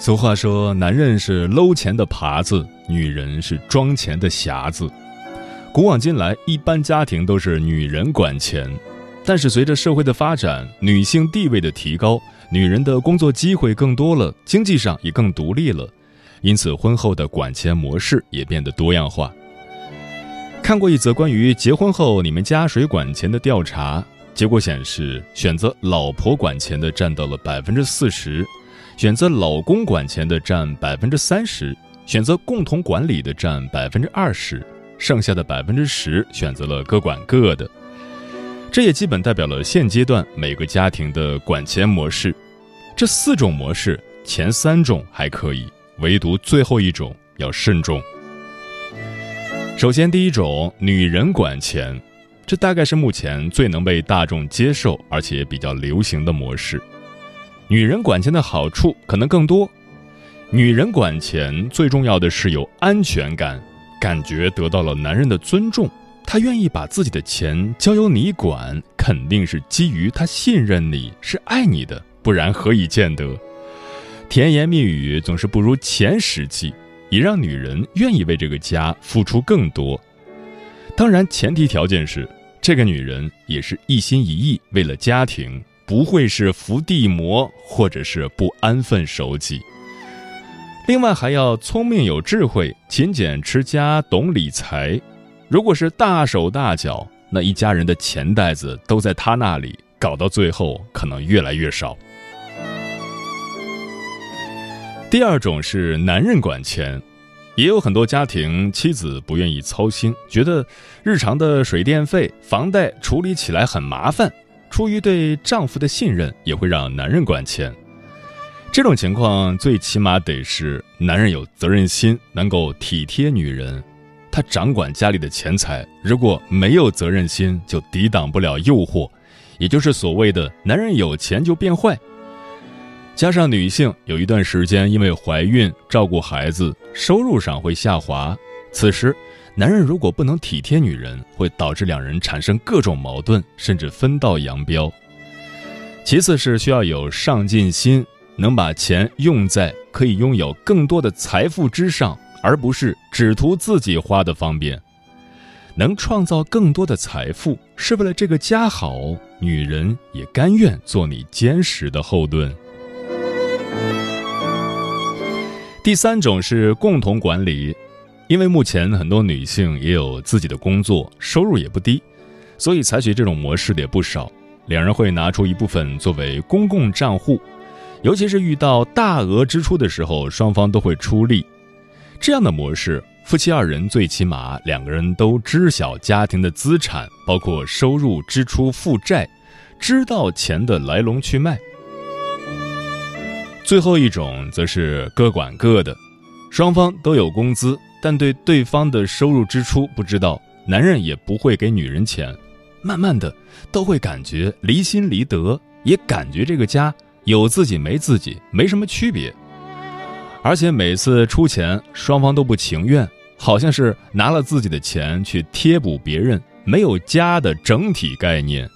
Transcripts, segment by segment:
俗话说，男人是搂钱的耙子，女人是装钱的匣子。古往今来，一般家庭都是女人管钱，但是随着社会的发展，女性地位的提高，女人的工作机会更多了，经济上也更独立了，因此婚后的管钱模式也变得多样化。看过一则关于结婚后你们家谁管钱的调查，结果显示，选择老婆管钱的占到了百分之四十。选择老公管钱的占百分之三十，选择共同管理的占百分之二十，剩下的百分之十选择了各管各的。这也基本代表了现阶段每个家庭的管钱模式。这四种模式，前三种还可以，唯独最后一种要慎重。首先，第一种，女人管钱，这大概是目前最能被大众接受而且比较流行的模式。女人管钱的好处可能更多，女人管钱最重要的是有安全感，感觉得到了男人的尊重，他愿意把自己的钱交由你管，肯定是基于他信任你是爱你的，不然何以见得？甜言蜜语总是不如钱实际，也让女人愿意为这个家付出更多。当然，前提条件是这个女人也是一心一意为了家庭。不会是伏地魔，或者是不安分守己。另外还要聪明有智慧、勤俭持家、懂理财。如果是大手大脚，那一家人的钱袋子都在他那里，搞到最后可能越来越少。第二种是男人管钱，也有很多家庭妻子不愿意操心，觉得日常的水电费、房贷处理起来很麻烦。出于对丈夫的信任，也会让男人管钱。这种情况最起码得是男人有责任心，能够体贴女人。他掌管家里的钱财，如果没有责任心，就抵挡不了诱惑，也就是所谓的“男人有钱就变坏”。加上女性有一段时间因为怀孕、照顾孩子，收入上会下滑，此时。男人如果不能体贴女人，会导致两人产生各种矛盾，甚至分道扬镳。其次是需要有上进心，能把钱用在可以拥有更多的财富之上，而不是只图自己花的方便。能创造更多的财富，是为了这个家好，女人也甘愿做你坚实的后盾。第三种是共同管理。因为目前很多女性也有自己的工作，收入也不低，所以采取这种模式的也不少。两人会拿出一部分作为公共账户，尤其是遇到大额支出的时候，双方都会出力。这样的模式，夫妻二人最起码两个人都知晓家庭的资产，包括收入、支出、负债，知道钱的来龙去脉。最后一种则是各管各的，双方都有工资。但对对方的收入支出不知道，男人也不会给女人钱，慢慢的都会感觉离心离德，也感觉这个家有自己没自己没什么区别，而且每次出钱双方都不情愿，好像是拿了自己的钱去贴补别人，没有家的整体概念。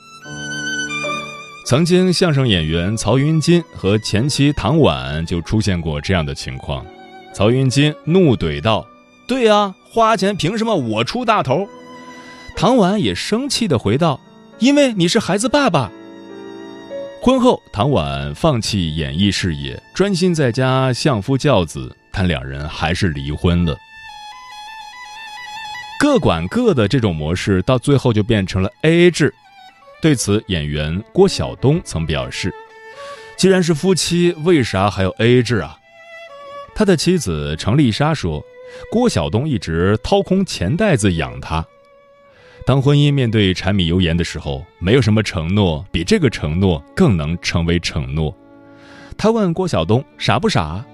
曾经相声演员曹云金和前妻唐婉就出现过这样的情况，曹云金怒怼道。对呀，花钱凭什么我出大头？唐婉也生气的回道：“因为你是孩子爸爸。”婚后，唐婉放弃演艺事业，专心在家相夫教子，但两人还是离婚了。各管各的这种模式，到最后就变成了 A A 制。对此，演员郭晓东曾表示：“既然是夫妻，为啥还要 A A 制啊？”他的妻子程丽莎说：“郭晓东一直掏空钱袋子养他。当婚姻面对柴米油盐的时候，没有什么承诺比这个承诺更能成为承诺。”他问郭晓东：“傻不傻？”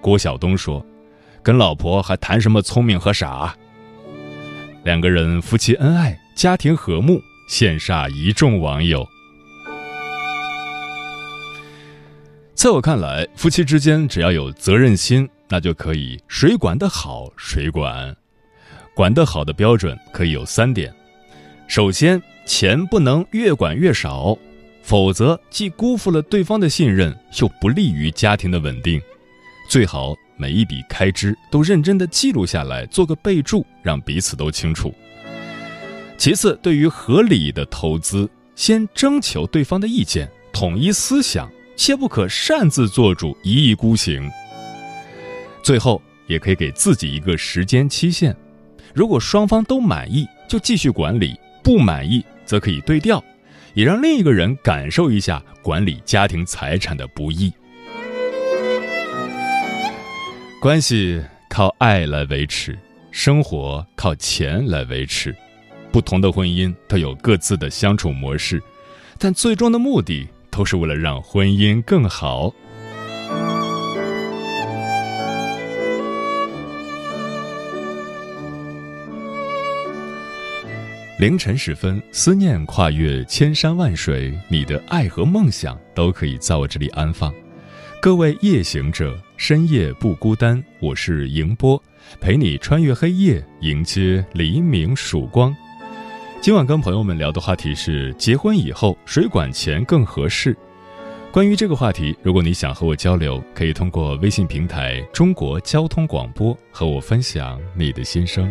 郭晓东说：“跟老婆还谈什么聪明和傻？”两个人夫妻恩爱，家庭和睦。羡煞一众网友。在我看来，夫妻之间只要有责任心，那就可以谁管得好谁管。管得好的标准可以有三点：首先，钱不能越管越少，否则既辜负了对方的信任，又不利于家庭的稳定。最好每一笔开支都认真的记录下来，做个备注，让彼此都清楚。其次，对于合理的投资，先征求对方的意见，统一思想，切不可擅自做主，一意孤行。最后，也可以给自己一个时间期限，如果双方都满意，就继续管理；不满意，则可以对调，也让另一个人感受一下管理家庭财产的不易。关系靠爱来维持，生活靠钱来维持。不同的婚姻都有各自的相处模式，但最终的目的都是为了让婚姻更好。凌晨时分，思念跨越千山万水，你的爱和梦想都可以在我这里安放。各位夜行者，深夜不孤单，我是迎波，陪你穿越黑夜，迎接黎明曙光。今晚跟朋友们聊的话题是：结婚以后谁管钱更合适？关于这个话题，如果你想和我交流，可以通过微信平台“中国交通广播”和我分享你的心声。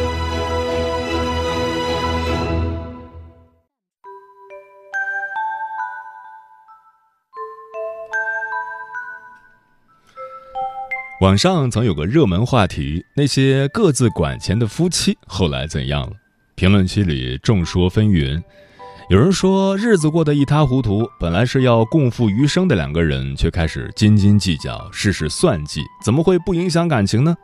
网上曾有个热门话题：那些各自管钱的夫妻后来怎样了？评论区里众说纷纭。有人说日子过得一塌糊涂，本来是要共赴余生的两个人，却开始斤斤计较、事事算计，怎么会不影响感情呢？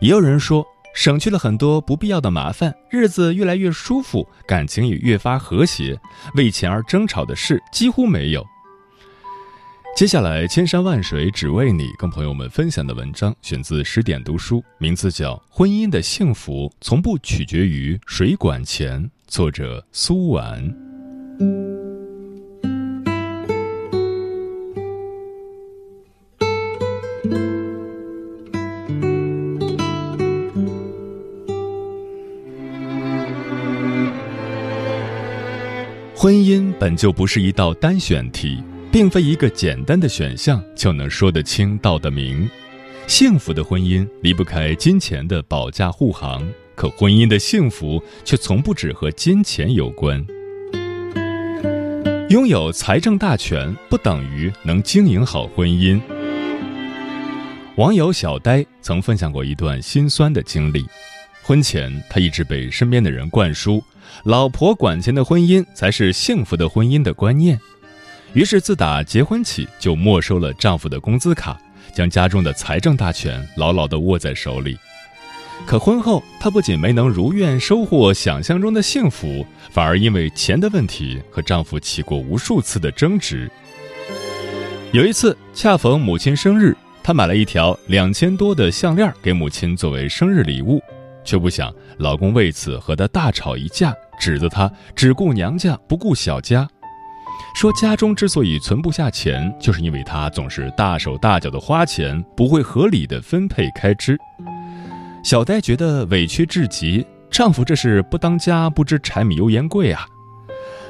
也有人说省去了很多不必要的麻烦，日子越来越舒服，感情也越发和谐，为钱而争吵的事几乎没有。接下来，千山万水只为你，跟朋友们分享的文章选自十点读书，名字叫《婚姻的幸福从不取决于谁管钱》，作者苏婉。婚姻本就不是一道单选题。并非一个简单的选项就能说得清道得明。幸福的婚姻离不开金钱的保驾护航，可婚姻的幸福却从不只和金钱有关。拥有财政大权不等于能经营好婚姻。网友小呆曾分享过一段心酸的经历：婚前他一直被身边的人灌输“老婆管钱的婚姻才是幸福的婚姻”的观念。于是，自打结婚起就没收了丈夫的工资卡，将家中的财政大权牢牢地握在手里。可婚后，她不仅没能如愿收获想象中的幸福，反而因为钱的问题和丈夫起过无数次的争执。有一次，恰逢母亲生日，她买了一条两千多的项链给母亲作为生日礼物。却不想老公为此和她大吵一架，指责她只顾娘家不顾小家，说家中之所以存不下钱，就是因为她总是大手大脚的花钱，不会合理的分配开支。小呆觉得委屈至极，丈夫这是不当家不知柴米油盐贵啊！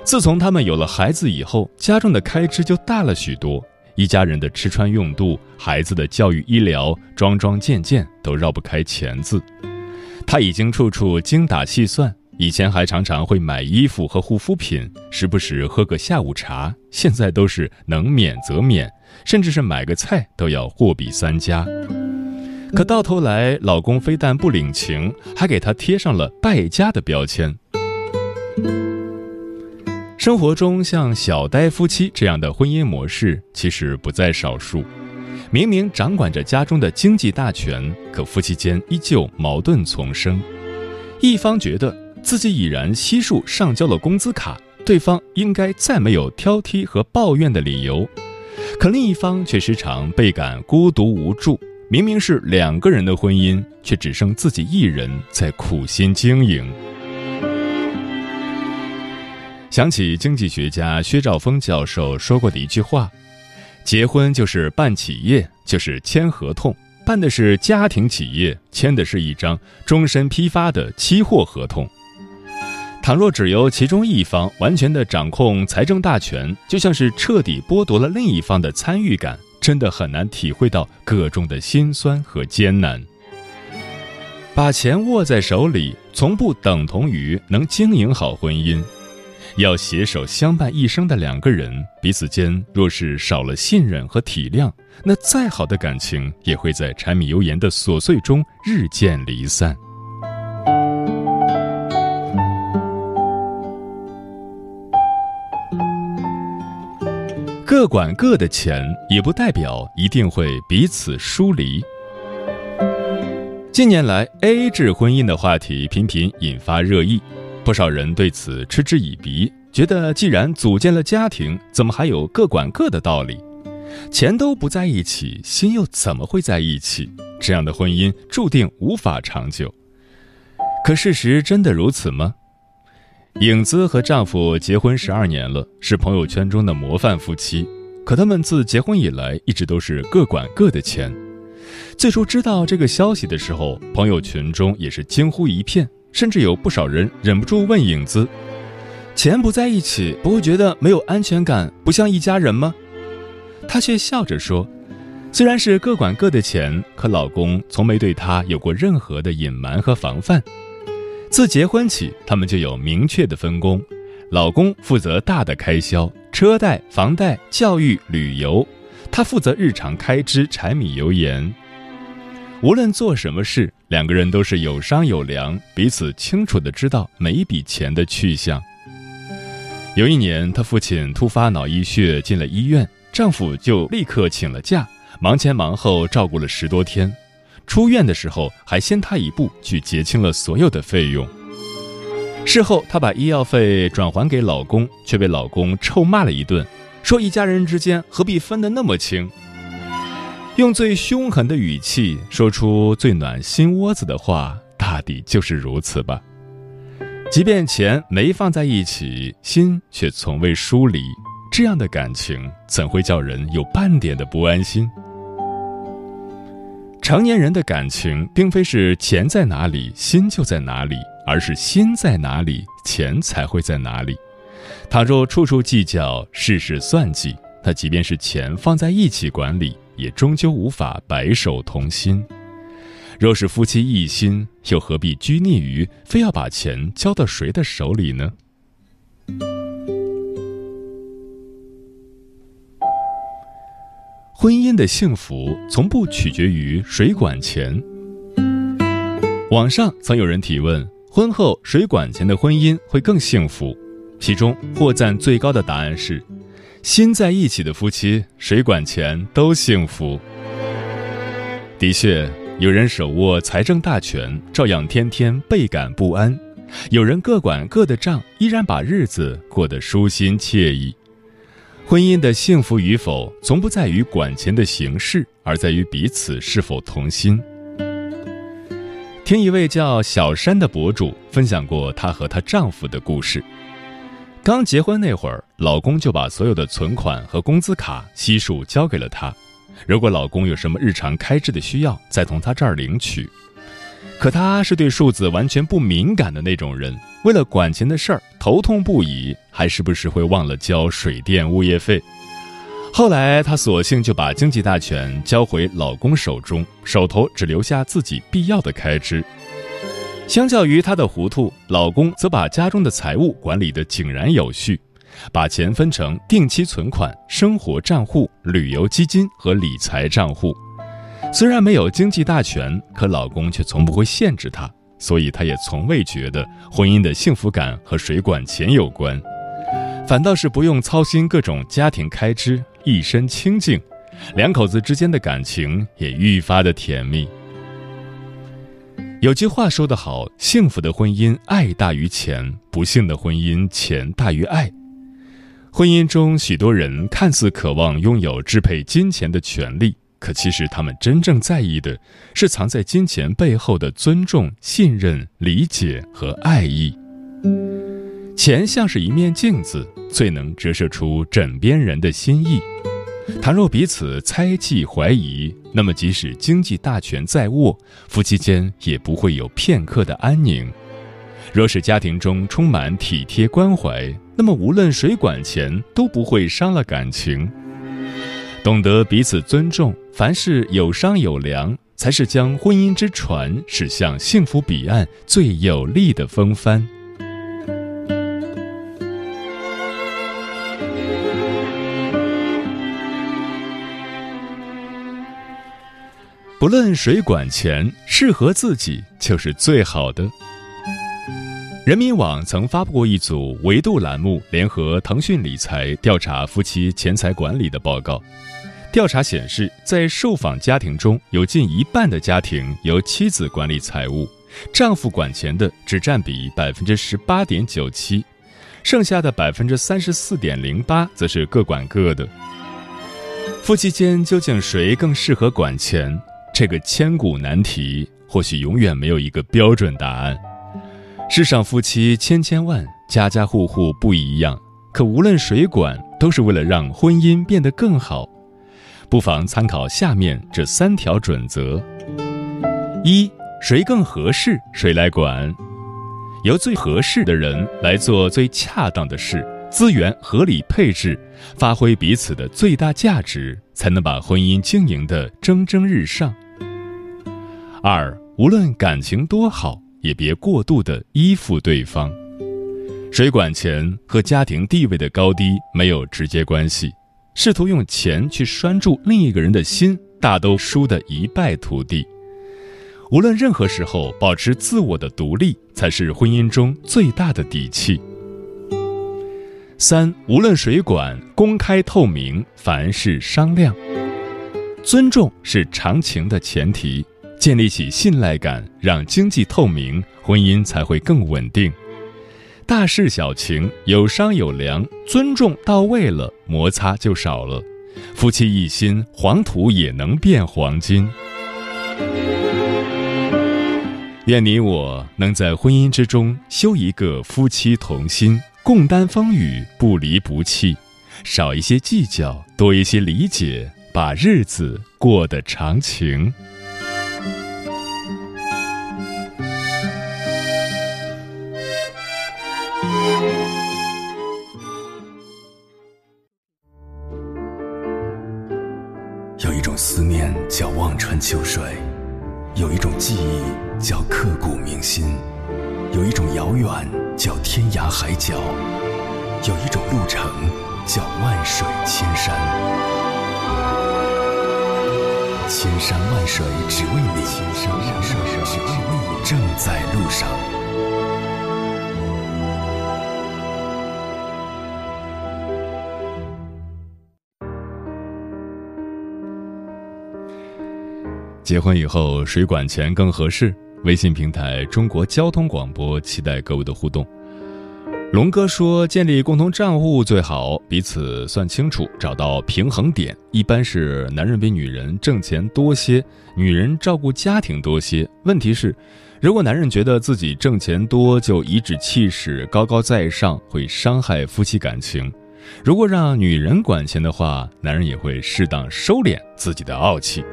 自从他们有了孩子以后，家中的开支就大了许多。一家人的吃穿用度、孩子的教育、医疗，桩桩件件都绕不开钱字。他已经处处精打细算，以前还常常会买衣服和护肤品，时不时喝个下午茶，现在都是能免则免，甚至是买个菜都要货比三家。可到头来，老公非但不领情，还给她贴上了败家的标签。生活中像小呆夫妻这样的婚姻模式其实不在少数。明明掌管着家中的经济大权，可夫妻间依旧矛盾丛生。一方觉得自己已然悉数上交了工资卡，对方应该再没有挑剔和抱怨的理由；可另一方却时常倍感孤独无助。明明是两个人的婚姻，却只剩自己一人在苦心经营。想起经济学家薛兆丰教授说过的一句话：“结婚就是办企业，就是签合同，办的是家庭企业，签的是一张终身批发的期货合同。倘若只由其中一方完全的掌控财政大权，就像是彻底剥夺了另一方的参与感，真的很难体会到各中的辛酸和艰难。把钱握在手里，从不等同于能经营好婚姻。”要携手相伴一生的两个人，彼此间若是少了信任和体谅，那再好的感情也会在柴米油盐的琐碎中日渐离散。各管各的钱，也不代表一定会彼此疏离。近年来，A A 制婚姻的话题频频引发热议。不少人对此嗤之以鼻，觉得既然组建了家庭，怎么还有各管各的道理？钱都不在一起，心又怎么会在一起？这样的婚姻注定无法长久。可事实真的如此吗？影子和丈夫结婚十二年了，是朋友圈中的模范夫妻。可他们自结婚以来，一直都是各管各的钱。最初知道这个消息的时候，朋友群中也是惊呼一片。甚至有不少人忍不住问影子：“钱不在一起，不会觉得没有安全感，不像一家人吗？”她却笑着说：“虽然是各管各的钱，可老公从没对她有过任何的隐瞒和防范。自结婚起，他们就有明确的分工：老公负责大的开销，车贷、房贷、教育、旅游；他负责日常开支，柴米油盐。”无论做什么事，两个人都是有商有量，彼此清楚的知道每一笔钱的去向。有一年，她父亲突发脑溢血进了医院，丈夫就立刻请了假，忙前忙后照顾了十多天。出院的时候，还先她一步去结清了所有的费用。事后，她把医药费转还给老公，却被老公臭骂了一顿，说一家人之间何必分得那么清。用最凶狠的语气说出最暖心窝子的话，大抵就是如此吧。即便钱没放在一起，心却从未疏离，这样的感情怎会叫人有半点的不安心？成年人的感情，并非是钱在哪里，心就在哪里，而是心在哪里，钱才会在哪里。倘若处处计较，事事算计，那即便是钱放在一起管理。也终究无法白首同心。若是夫妻一心，又何必拘泥于非要把钱交到谁的手里呢？婚姻的幸福从不取决于谁管钱。网上曾有人提问：婚后谁管钱的婚姻会更幸福？其中获赞最高的答案是。心在一起的夫妻，谁管钱都幸福。的确，有人手握财政大权，照样天天倍感不安；有人各管各的账，依然把日子过得舒心惬意。婚姻的幸福与否，从不在于管钱的形式，而在于彼此是否同心。听一位叫小山的博主分享过她和她丈夫的故事。刚结婚那会儿，老公就把所有的存款和工资卡悉数交给了她。如果老公有什么日常开支的需要，再从她这儿领取。可她是对数字完全不敏感的那种人，为了管钱的事儿头痛不已，还时不时会忘了交水电物业费。后来她索性就把经济大权交回老公手中，手头只留下自己必要的开支。相较于她的糊涂，老公则把家中的财务管理得井然有序。把钱分成定期存款、生活账户、旅游基金和理财账户。虽然没有经济大权，可老公却从不会限制她，所以她也从未觉得婚姻的幸福感和水管钱有关，反倒是不用操心各种家庭开支，一身清静，两口子之间的感情也愈发的甜蜜。有句话说得好：幸福的婚姻爱大于钱，不幸的婚姻钱大于爱。婚姻中，许多人看似渴望拥有支配金钱的权利，可其实他们真正在意的是藏在金钱背后的尊重、信任、理解和爱意。钱像是一面镜子，最能折射出枕边人的心意。倘若彼此猜忌怀疑，那么即使经济大权在握，夫妻间也不会有片刻的安宁。若是家庭中充满体贴关怀，那么，无论谁管钱，都不会伤了感情。懂得彼此尊重，凡事有商有量，才是将婚姻之船驶向幸福彼岸最有力的风帆。不论谁管钱，适合自己就是最好的。人民网曾发布过一组维度栏目联合腾讯理财调查夫妻钱财管理的报告。调查显示，在受访家庭中，有近一半的家庭由妻子管理财务，丈夫管钱的只占比百分之十八点九七，剩下的百分之三十四点零八则是各管各的。夫妻间究竟谁更适合管钱？这个千古难题，或许永远没有一个标准答案。世上夫妻千千万，家家户户不一样，可无论谁管，都是为了让婚姻变得更好。不妨参考下面这三条准则：一，谁更合适，谁来管，由最合适的人来做最恰当的事，资源合理配置，发挥彼此的最大价值，才能把婚姻经营的蒸蒸日上。二，无论感情多好。也别过度的依附对方，谁管钱和家庭地位的高低没有直接关系。试图用钱去拴住另一个人的心，大都输得一败涂地。无论任何时候，保持自我的独立，才是婚姻中最大的底气。三，无论谁管，公开透明，凡事商量，尊重是长情的前提。建立起信赖感，让经济透明，婚姻才会更稳定。大事小情有商有量，尊重到位了，摩擦就少了。夫妻一心，黄土也能变黄金。愿你我能在婚姻之中修一个夫妻同心，共担风雨，不离不弃，少一些计较，多一些理解，把日子过得长情。海角，有一种路程叫万水千山。千山万水只为你，千山万水只为你，正在路上。结婚以后谁管钱更合适？微信平台中国交通广播期待各位的互动。龙哥说，建立共同账户最好，彼此算清楚，找到平衡点。一般是男人比女人挣钱多些，女人照顾家庭多些。问题是，如果男人觉得自己挣钱多就颐指气使、高高在上，会伤害夫妻感情；如果让女人管钱的话，男人也会适当收敛自己的傲气。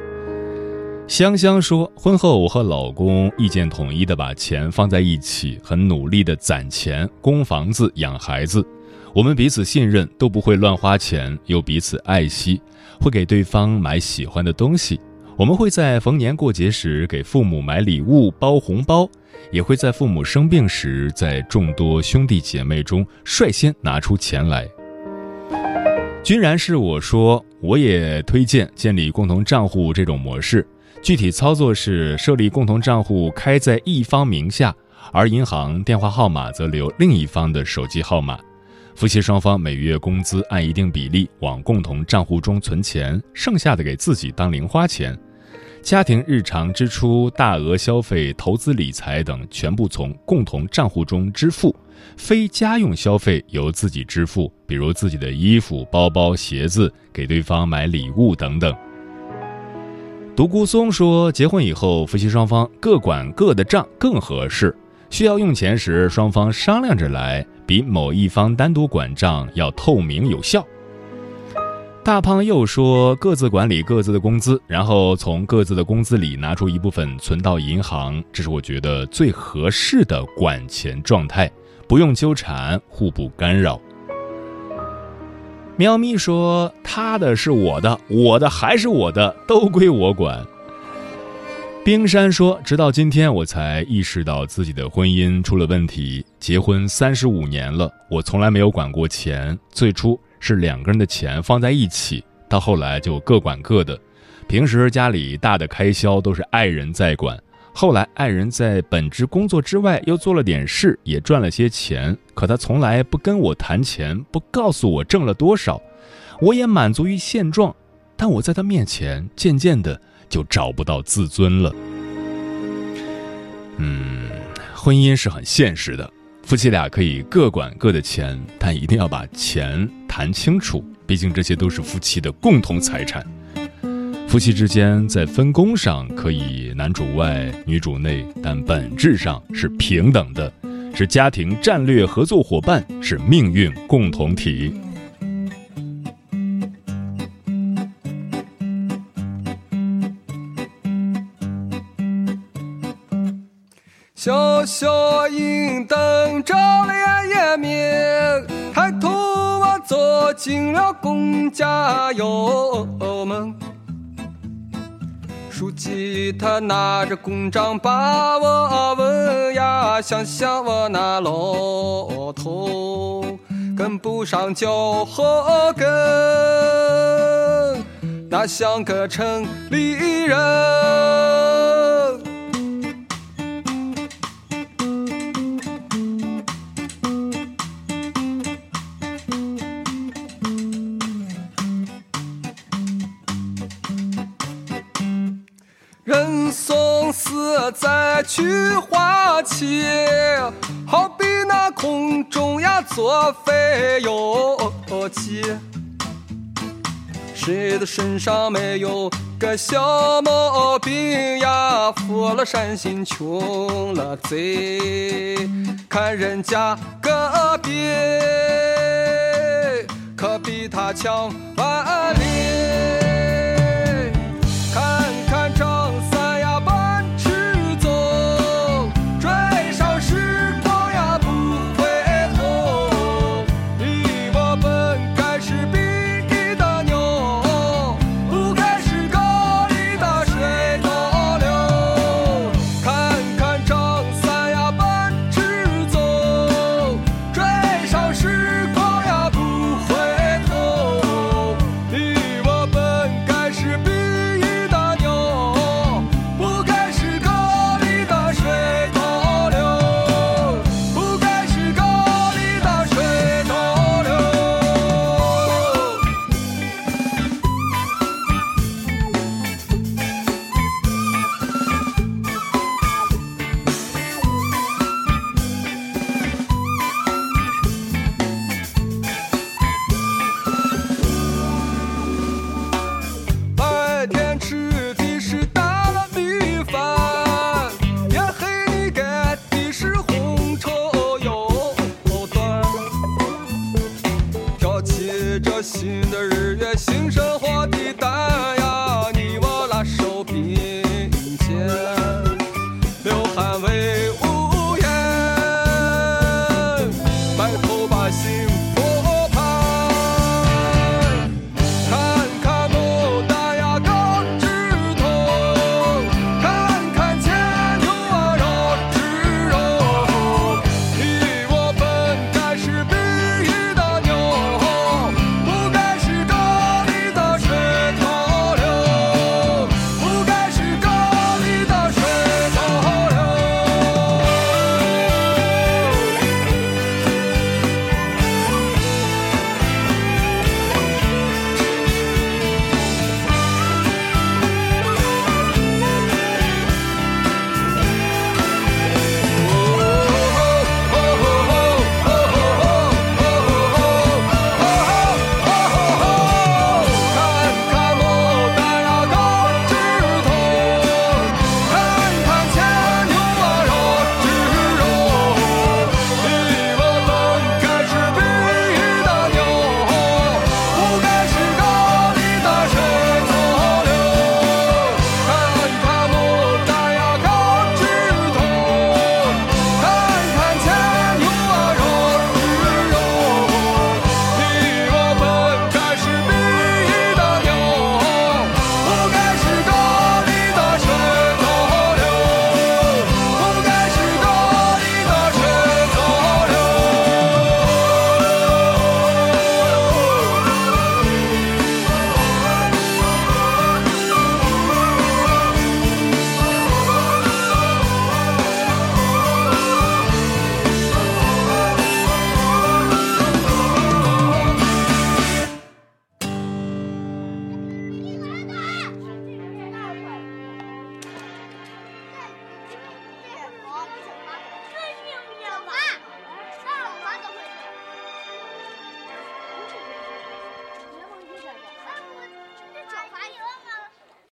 香香说：“婚后我和老公意见统一的把钱放在一起，很努力的攒钱供房子养孩子。我们彼此信任，都不会乱花钱，又彼此爱惜，会给对方买喜欢的东西。我们会在逢年过节时给父母买礼物、包红包，也会在父母生病时，在众多兄弟姐妹中率先拿出钱来。”居然是我说，我也推荐建立共同账户这种模式。具体操作是设立共同账户开在一方名下，而银行电话号码则留另一方的手机号码。夫妻双方每月工资按一定比例往共同账户中存钱，剩下的给自己当零花钱。家庭日常支出、大额消费、投资理财等全部从共同账户中支付，非家用消费由自己支付，比如自己的衣服、包包、鞋子，给对方买礼物等等。独孤松说：“结婚以后，夫妻双方各管各的账更合适。需要用钱时，双方商量着来，比某一方单独管账要透明有效。”大胖又说：“各自管理各自的工资，然后从各自的工资里拿出一部分存到银行，这是我觉得最合适的管钱状态，不用纠缠，互不干扰。”喵咪说：“他的是我的，我的还是我的，都归我管。”冰山说：“直到今天，我才意识到自己的婚姻出了问题。结婚三十五年了，我从来没有管过钱。最初是两个人的钱放在一起，到后来就各管各的。平时家里大的开销都是爱人在管。”后来，爱人在本职工作之外又做了点事，也赚了些钱。可他从来不跟我谈钱，不告诉我挣了多少。我也满足于现状，但我在他面前渐渐的就找不到自尊了。嗯，婚姻是很现实的，夫妻俩可以各管各的钱，但一定要把钱谈清楚，毕竟这些都是夫妻的共同财产。夫妻之间在分工上可以男主外女主内，但本质上是平等的，是家庭战略合作伙伴，是命运共同体。小小影灯照亮夜明，抬头我走进了公家院门。书记他拿着公章把我问呀，想想我那老头跟不上脚后跟，那像个城里人。呀坐飞机，谁的身上没有个小毛病呀？富了善心，穷了贼，看人家隔壁，可比他强万里。